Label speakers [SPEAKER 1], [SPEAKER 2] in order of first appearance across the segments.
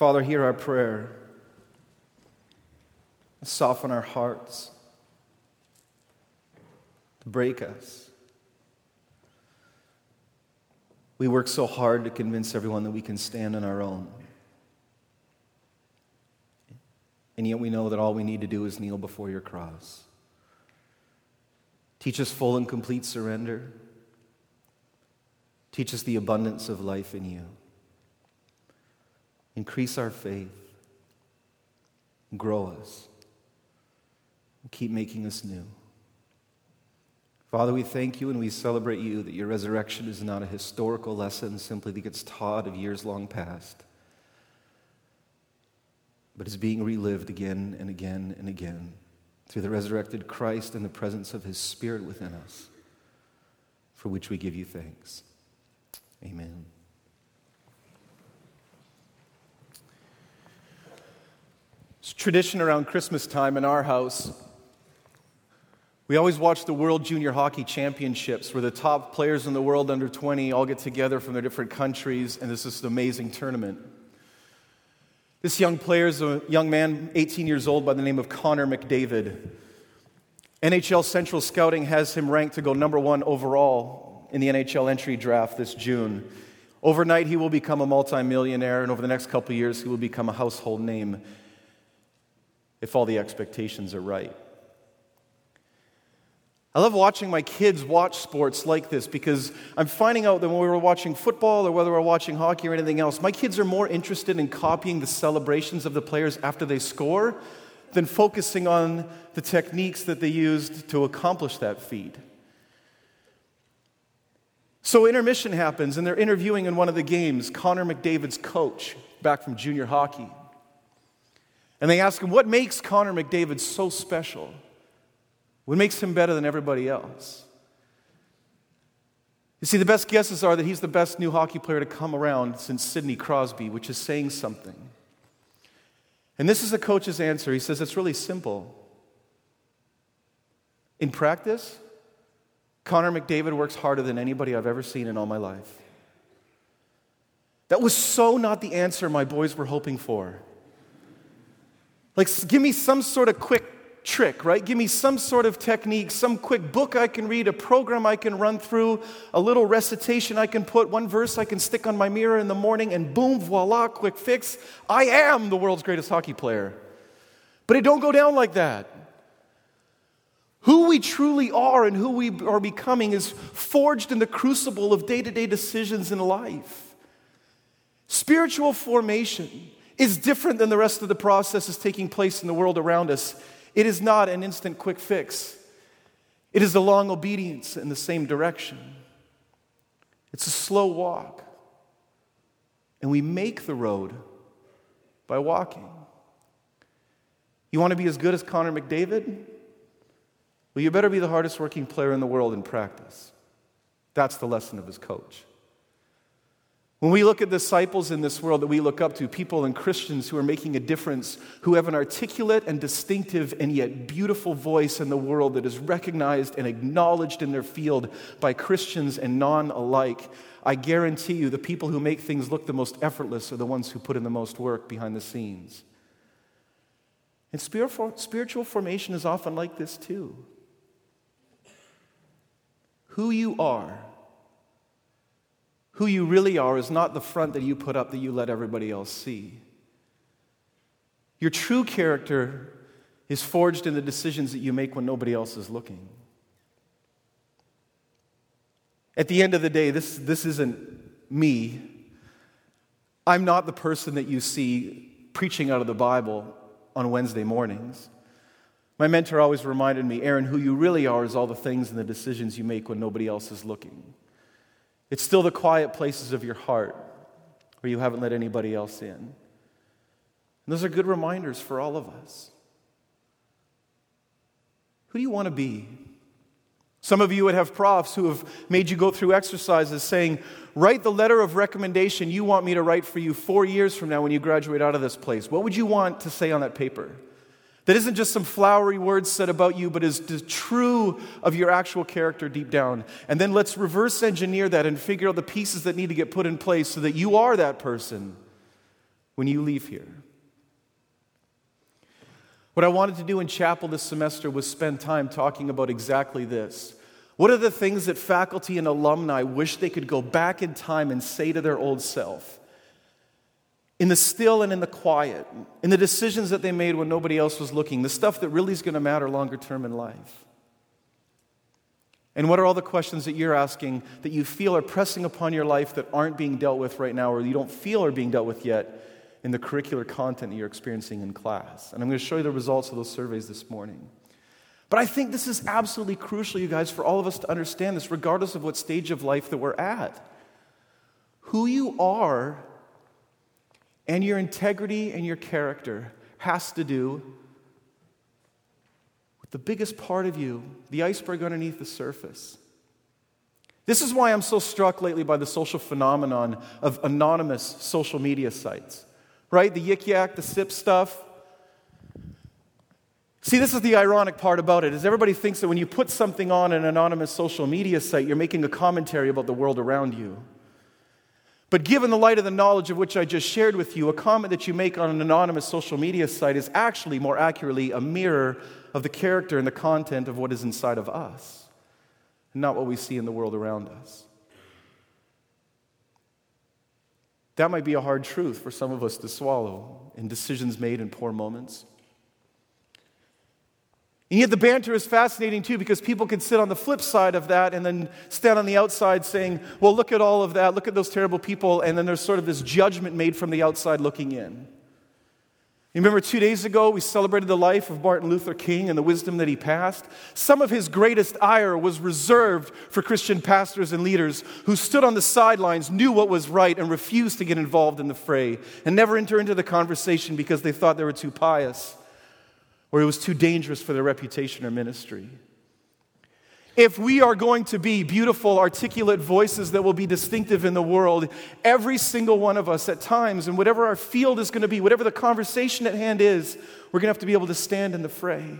[SPEAKER 1] Father, hear our prayer. Soften our hearts. Break us. We work so hard to convince everyone that we can stand on our own. And yet we know that all we need to do is kneel before your cross. Teach us full and complete surrender. Teach us the abundance of life in you. Increase our faith. Grow us. Keep making us new. Father, we thank you and we celebrate you that your resurrection is not a historical lesson simply that gets taught of years long past, but is being relived again and again and again through the resurrected Christ and the presence of his Spirit within us, for which we give you thanks. Amen. It's tradition around Christmas time in our house. We always watch the World Junior Hockey Championships where the top players in the world under 20 all get together from their different countries, and this is an amazing tournament. This young player is a young man, 18 years old, by the name of Connor McDavid. NHL Central Scouting has him ranked to go number one overall in the NHL entry draft this June. Overnight, he will become a multimillionaire, and over the next couple years, he will become a household name if all the expectations are right. I love watching my kids watch sports like this because I'm finding out that when we were watching football or whether we're watching hockey or anything else, my kids are more interested in copying the celebrations of the players after they score than focusing on the techniques that they used to accomplish that feat. So intermission happens, and they're interviewing in one of the games Connor McDavid's coach back from junior hockey. And they ask him, What makes Connor McDavid so special? What makes him better than everybody else? You see, the best guesses are that he's the best new hockey player to come around since Sidney Crosby, which is saying something. And this is the coach's answer. He says it's really simple. In practice, Connor McDavid works harder than anybody I've ever seen in all my life. That was so not the answer my boys were hoping for. Like, give me some sort of quick trick, right? Give me some sort of technique, some quick book I can read, a program I can run through, a little recitation I can put, one verse I can stick on my mirror in the morning, and boom, voila, quick fix. I am the world's greatest hockey player. But it don't go down like that. Who we truly are and who we are becoming is forged in the crucible of day to day decisions in life. Spiritual formation is different than the rest of the processes taking place in the world around us. It is not an instant quick fix, it is a long obedience in the same direction. It's a slow walk. And we make the road by walking. You want to be as good as Connor McDavid? Well, you better be the hardest working player in the world in practice. That's the lesson of his coach. When we look at disciples in this world that we look up to, people and Christians who are making a difference, who have an articulate and distinctive and yet beautiful voice in the world that is recognized and acknowledged in their field by Christians and non alike, I guarantee you the people who make things look the most effortless are the ones who put in the most work behind the scenes. And spiritual formation is often like this too. Who you are, who you really are, is not the front that you put up that you let everybody else see. Your true character is forged in the decisions that you make when nobody else is looking. At the end of the day, this, this isn't me. I'm not the person that you see preaching out of the Bible on Wednesday mornings. My mentor always reminded me, Aaron, who you really are is all the things and the decisions you make when nobody else is looking. It's still the quiet places of your heart where you haven't let anybody else in. And those are good reminders for all of us. Who do you want to be? Some of you would have profs who have made you go through exercises saying, Write the letter of recommendation you want me to write for you four years from now when you graduate out of this place. What would you want to say on that paper? That isn't just some flowery words said about you, but is true of your actual character deep down. And then let's reverse engineer that and figure out the pieces that need to get put in place so that you are that person when you leave here. What I wanted to do in chapel this semester was spend time talking about exactly this. What are the things that faculty and alumni wish they could go back in time and say to their old self? In the still and in the quiet, in the decisions that they made when nobody else was looking, the stuff that really is going to matter longer term in life. And what are all the questions that you're asking that you feel are pressing upon your life that aren't being dealt with right now or you don't feel are being dealt with yet in the curricular content that you're experiencing in class? And I'm going to show you the results of those surveys this morning. But I think this is absolutely crucial, you guys, for all of us to understand this, regardless of what stage of life that we're at. Who you are and your integrity and your character has to do with the biggest part of you, the iceberg underneath the surface. This is why I'm so struck lately by the social phenomenon of anonymous social media sites, right? The yik yak, the sip stuff. See, this is the ironic part about it is everybody thinks that when you put something on an anonymous social media site, you're making a commentary about the world around you. But given the light of the knowledge of which I just shared with you, a comment that you make on an anonymous social media site is actually more accurately a mirror of the character and the content of what is inside of us, and not what we see in the world around us. That might be a hard truth for some of us to swallow in decisions made in poor moments. And yet, the banter is fascinating too because people can sit on the flip side of that and then stand on the outside saying, Well, look at all of that, look at those terrible people, and then there's sort of this judgment made from the outside looking in. You remember two days ago, we celebrated the life of Martin Luther King and the wisdom that he passed. Some of his greatest ire was reserved for Christian pastors and leaders who stood on the sidelines, knew what was right, and refused to get involved in the fray and never enter into the conversation because they thought they were too pious or it was too dangerous for their reputation or ministry. If we are going to be beautiful, articulate voices that will be distinctive in the world, every single one of us at times, and whatever our field is going to be, whatever the conversation at hand is, we're going to have to be able to stand in the fray.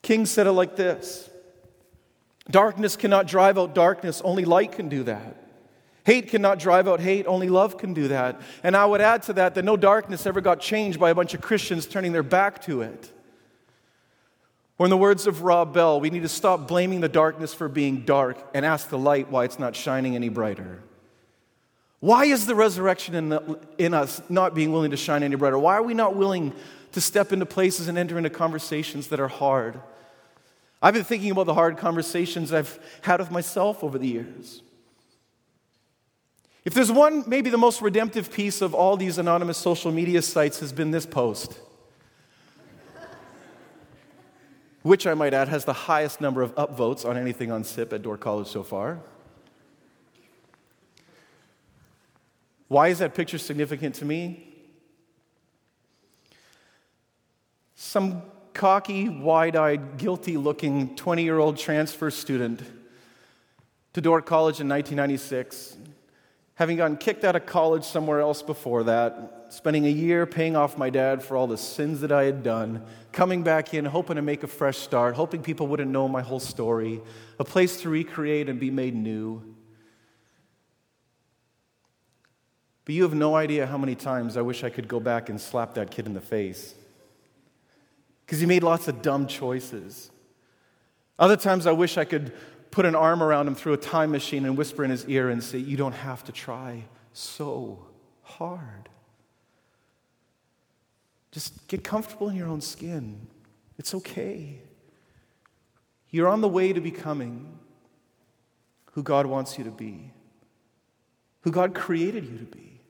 [SPEAKER 1] King said it like this Darkness cannot drive out darkness, only light can do that. Hate cannot drive out hate, only love can do that. And I would add to that that no darkness ever got changed by a bunch of Christians turning their back to it. Or, in the words of Rob Bell, we need to stop blaming the darkness for being dark and ask the light why it's not shining any brighter. Why is the resurrection in, the, in us not being willing to shine any brighter? Why are we not willing to step into places and enter into conversations that are hard? I've been thinking about the hard conversations I've had with myself over the years. If there's one, maybe the most redemptive piece of all these anonymous social media sites has been this post, which I might add has the highest number of upvotes on anything on SIP at Dordt College so far. Why is that picture significant to me? Some cocky, wide eyed, guilty looking 20 year old transfer student to Dordt College in 1996 having gotten kicked out of college somewhere else before that, spending a year paying off my dad for all the sins that I had done, coming back in, hoping to make a fresh start, hoping people wouldn't know my whole story, a place to recreate and be made new. But you have no idea how many times I wish I could go back and slap that kid in the face. Because he made lots of dumb choices. Other times I wish I could put an arm around him through a time machine and whisper in his ear and say, You don't have to try so hard. Just get comfortable in your own skin. It's okay. You're on the way to becoming who God wants you to be, who God created you to be,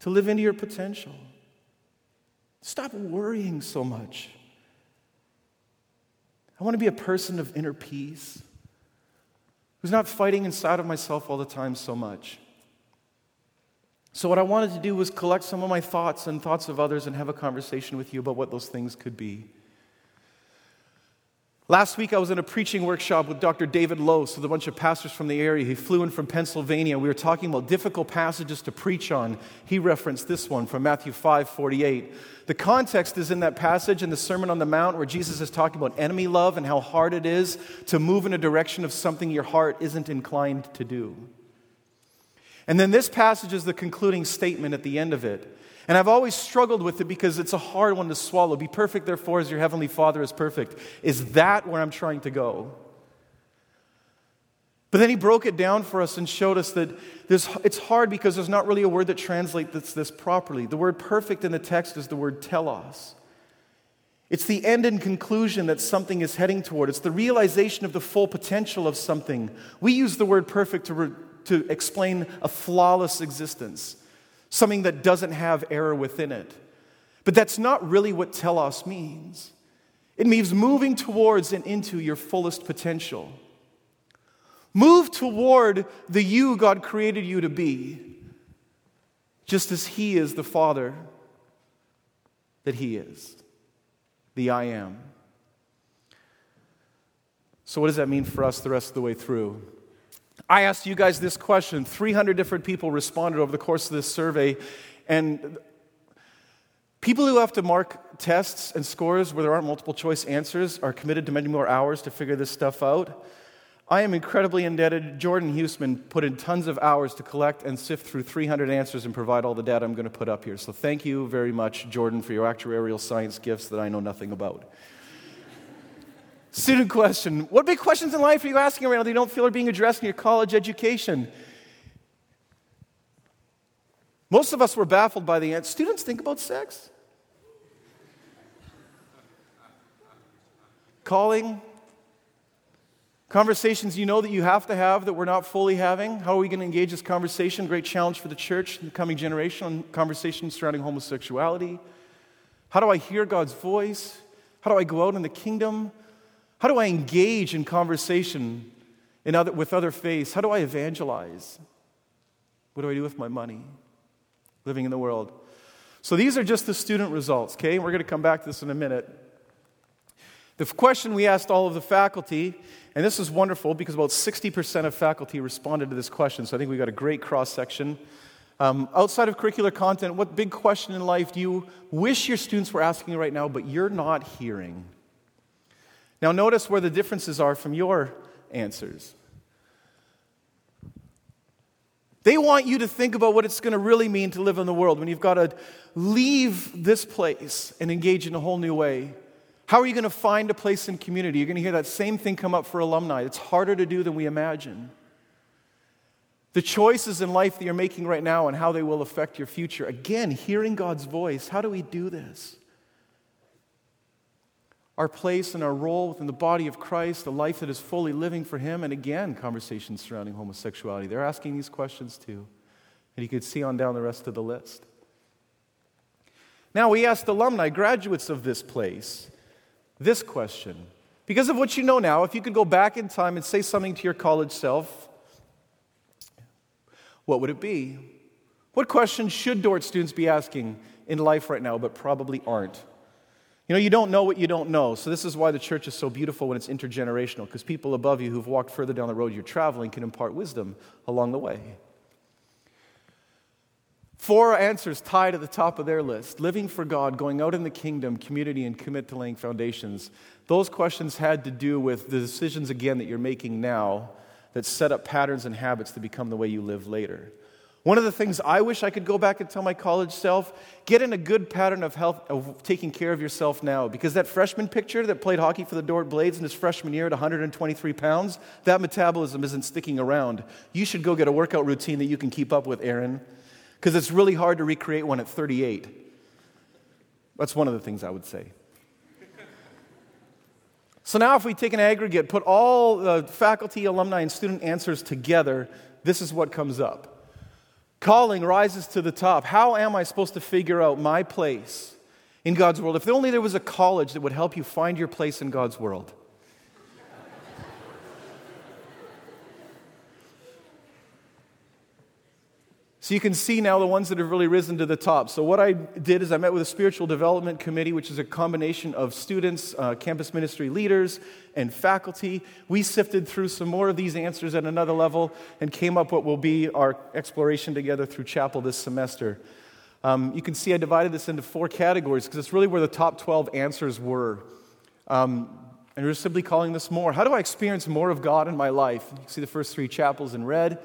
[SPEAKER 1] to live into your potential. Stop worrying so much. I want to be a person of inner peace who's not fighting inside of myself all the time so much. So, what I wanted to do was collect some of my thoughts and thoughts of others and have a conversation with you about what those things could be. Last week, I was in a preaching workshop with Dr. David Lose with a bunch of pastors from the area. He flew in from Pennsylvania. We were talking about difficult passages to preach on. He referenced this one from Matthew 5 48. The context is in that passage in the Sermon on the Mount where Jesus is talking about enemy love and how hard it is to move in a direction of something your heart isn't inclined to do. And then this passage is the concluding statement at the end of it. And I've always struggled with it because it's a hard one to swallow. Be perfect, therefore, as your heavenly Father is perfect. Is that where I'm trying to go? But then he broke it down for us and showed us that it's hard because there's not really a word that translates this properly. The word perfect in the text is the word telos. It's the end and conclusion that something is heading toward. It's the realization of the full potential of something. We use the word perfect to, re- to explain a flawless existence something that doesn't have error within it. But that's not really what telos means. It means moving towards and into your fullest potential. Move toward the you God created you to be, just as He is the Father that He is, the I am. So, what does that mean for us the rest of the way through? I asked you guys this question. 300 different people responded over the course of this survey. And people who have to mark tests and scores where there aren't multiple choice answers are committed to many more hours to figure this stuff out. I am incredibly indebted. Jordan Huseman put in tons of hours to collect and sift through 300 answers and provide all the data I'm going to put up here. So thank you very much, Jordan, for your actuarial science gifts that I know nothing about. Student question What big questions in life are you asking right now that you don't feel are being addressed in your college education? Most of us were baffled by the answer. Students think about sex? Calling? Conversations you know that you have to have that we're not fully having? How are we going to engage this conversation? Great challenge for the church in the coming generation on conversations surrounding homosexuality. How do I hear God's voice? How do I go out in the kingdom? How do I engage in conversation in other, with other faiths? How do I evangelize? What do I do with my money? Living in the world. So these are just the student results, okay? We're going to come back to this in a minute. The question we asked all of the faculty, and this is wonderful because about 60% of faculty responded to this question, so I think we got a great cross section. Um, outside of curricular content, what big question in life do you wish your students were asking right now, but you're not hearing? Now, notice where the differences are from your answers. They want you to think about what it's going to really mean to live in the world when you've got to leave this place and engage in a whole new way. How are you going to find a place in community? You're going to hear that same thing come up for alumni. It's harder to do than we imagine. The choices in life that you're making right now and how they will affect your future. Again, hearing God's voice. How do we do this? Our place and our role within the body of Christ, the life that is fully living for Him, and again, conversations surrounding homosexuality. They're asking these questions too. And you could see on down the rest of the list. Now, we asked alumni, graduates of this place, this question. Because of what you know now, if you could go back in time and say something to your college self, what would it be? What questions should Dordt students be asking in life right now, but probably aren't? You know, you don't know what you don't know. So, this is why the church is so beautiful when it's intergenerational, because people above you who've walked further down the road you're traveling can impart wisdom along the way. Four answers tied at the top of their list living for God, going out in the kingdom, community, and commit to laying foundations. Those questions had to do with the decisions, again, that you're making now that set up patterns and habits to become the way you live later. One of the things I wish I could go back and tell my college self get in a good pattern of health, of taking care of yourself now. Because that freshman picture that played hockey for the Dordt Blades in his freshman year at 123 pounds, that metabolism isn't sticking around. You should go get a workout routine that you can keep up with, Aaron, because it's really hard to recreate one at 38. That's one of the things I would say. So now, if we take an aggregate, put all the faculty, alumni, and student answers together, this is what comes up. Calling rises to the top. How am I supposed to figure out my place in God's world? If only there was a college that would help you find your place in God's world. So you can see now the ones that have really risen to the top. So what I did is I met with a spiritual development committee, which is a combination of students, uh, campus ministry leaders, and faculty. We sifted through some more of these answers at another level and came up what will be our exploration together through chapel this semester. Um, you can see I divided this into four categories because it's really where the top 12 answers were. Um, and we're simply calling this more. How do I experience more of God in my life? You see the first three chapels in red.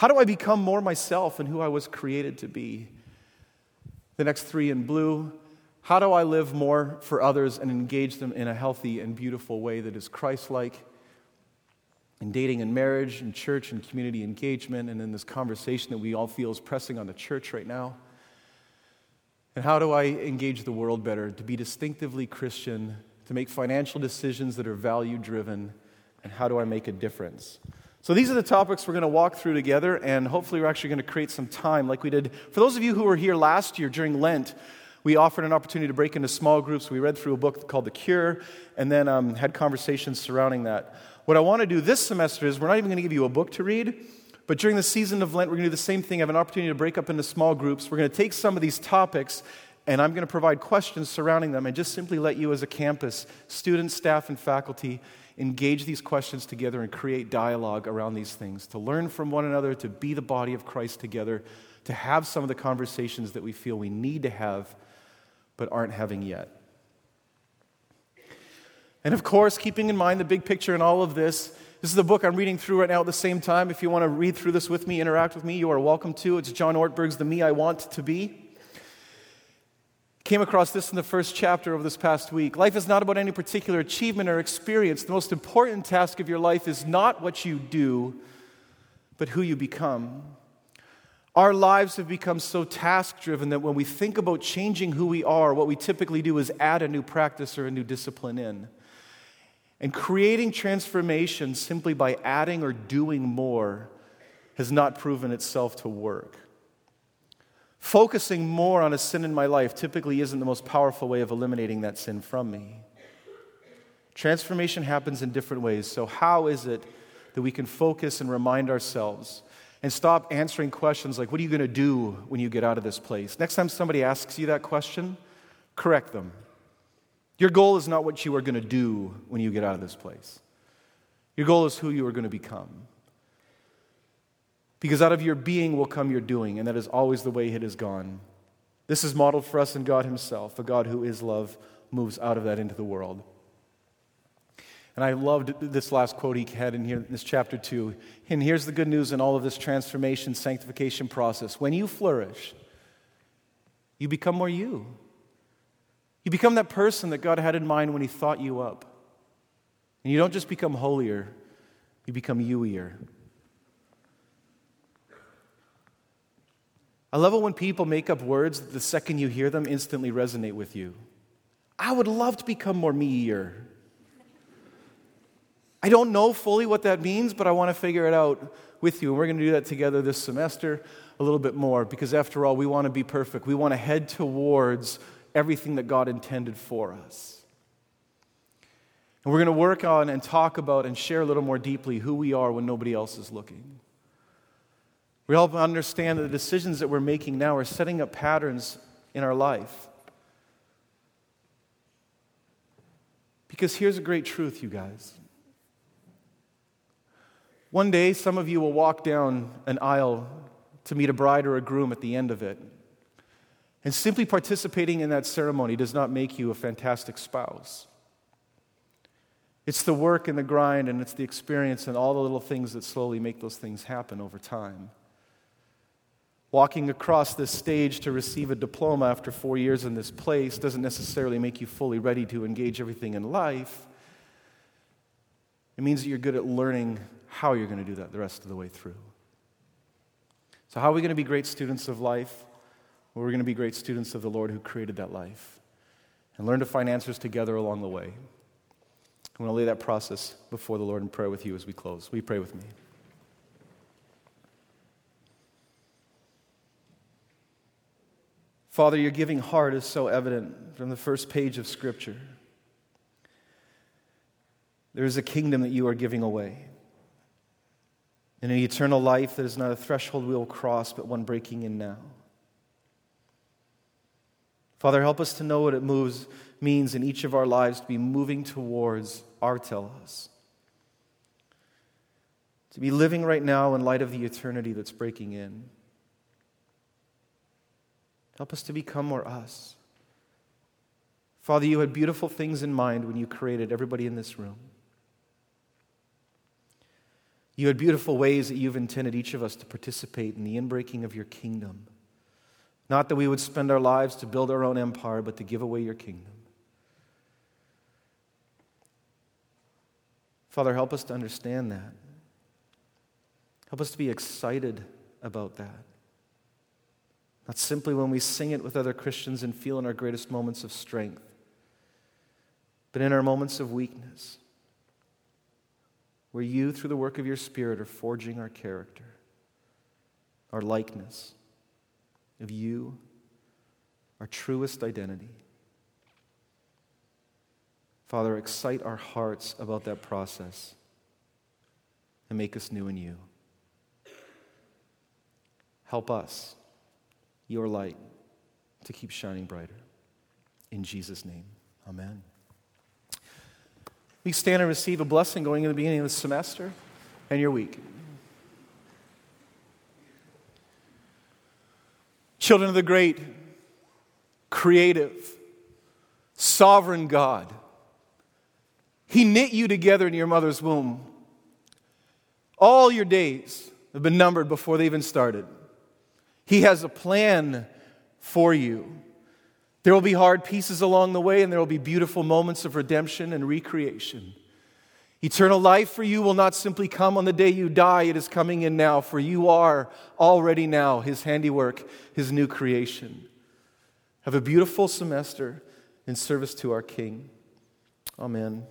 [SPEAKER 1] How do I become more myself and who I was created to be? The next three in blue. How do I live more for others and engage them in a healthy and beautiful way that is Christ like? In dating and marriage, in church and community engagement, and in this conversation that we all feel is pressing on the church right now. And how do I engage the world better to be distinctively Christian, to make financial decisions that are value driven, and how do I make a difference? So, these are the topics we're going to walk through together, and hopefully, we're actually going to create some time like we did. For those of you who were here last year during Lent, we offered an opportunity to break into small groups. We read through a book called The Cure, and then um, had conversations surrounding that. What I want to do this semester is we're not even going to give you a book to read, but during the season of Lent, we're going to do the same thing. Have an opportunity to break up into small groups. We're going to take some of these topics and I'm going to provide questions surrounding them and just simply let you, as a campus, students, staff, and faculty, engage these questions together and create dialogue around these things, to learn from one another, to be the body of Christ together, to have some of the conversations that we feel we need to have but aren't having yet. And of course, keeping in mind the big picture in all of this, this is the book I'm reading through right now at the same time. If you want to read through this with me, interact with me, you are welcome to. It's John Ortberg's The Me I Want to Be. Came across this in the first chapter of this past week. Life is not about any particular achievement or experience. The most important task of your life is not what you do, but who you become. Our lives have become so task driven that when we think about changing who we are, what we typically do is add a new practice or a new discipline in. And creating transformation simply by adding or doing more has not proven itself to work. Focusing more on a sin in my life typically isn't the most powerful way of eliminating that sin from me. Transformation happens in different ways. So, how is it that we can focus and remind ourselves and stop answering questions like, What are you going to do when you get out of this place? Next time somebody asks you that question, correct them. Your goal is not what you are going to do when you get out of this place, your goal is who you are going to become. Because out of your being will come your doing, and that is always the way it has gone. This is modeled for us in God Himself. A God who is love moves out of that into the world. And I loved this last quote he had in here, in this chapter two. And here's the good news in all of this transformation, sanctification process. When you flourish, you become more you. You become that person that God had in mind when He thought you up. And you don't just become holier, you become youier. I love it when people make up words that the second you hear them instantly resonate with you. I would love to become more me-ier. I don't know fully what that means, but I want to figure it out with you. And we're going to do that together this semester a little bit more because, after all, we want to be perfect. We want to head towards everything that God intended for us. And we're going to work on and talk about and share a little more deeply who we are when nobody else is looking. We help understand that the decisions that we're making now are setting up patterns in our life. Because here's a great truth, you guys. One day, some of you will walk down an aisle to meet a bride or a groom at the end of it. And simply participating in that ceremony does not make you a fantastic spouse. It's the work and the grind, and it's the experience and all the little things that slowly make those things happen over time. Walking across this stage to receive a diploma after four years in this place doesn't necessarily make you fully ready to engage everything in life. It means that you're good at learning how you're going to do that the rest of the way through. So, how are we going to be great students of life? Well, we're going to be great students of the Lord who created that life and learn to find answers together along the way. I'm going to lay that process before the Lord in prayer with you as we close. You pray with me? Father, your giving heart is so evident from the first page of Scripture. There is a kingdom that you are giving away. And an eternal life that is not a threshold we will cross, but one breaking in now. Father, help us to know what it moves, means in each of our lives to be moving towards our telos. To be living right now in light of the eternity that's breaking in. Help us to become more us. Father, you had beautiful things in mind when you created everybody in this room. You had beautiful ways that you've intended each of us to participate in the inbreaking of your kingdom. Not that we would spend our lives to build our own empire, but to give away your kingdom. Father, help us to understand that. Help us to be excited about that. Not simply when we sing it with other Christians and feel in our greatest moments of strength, but in our moments of weakness, where you, through the work of your Spirit, are forging our character, our likeness of you, our truest identity. Father, excite our hearts about that process and make us new in you. Help us, your light, to keep shining brighter. In Jesus' name, amen. We stand and receive a blessing going into the beginning of the semester and your week. Children of the great, creative, sovereign God, He knit you together in your mother's womb. All your days have been numbered before they even started. He has a plan for you. There will be hard pieces along the way, and there will be beautiful moments of redemption and recreation. Eternal life for you will not simply come on the day you die, it is coming in now, for you are already now His handiwork, His new creation. Have a beautiful semester in service to our King. Amen.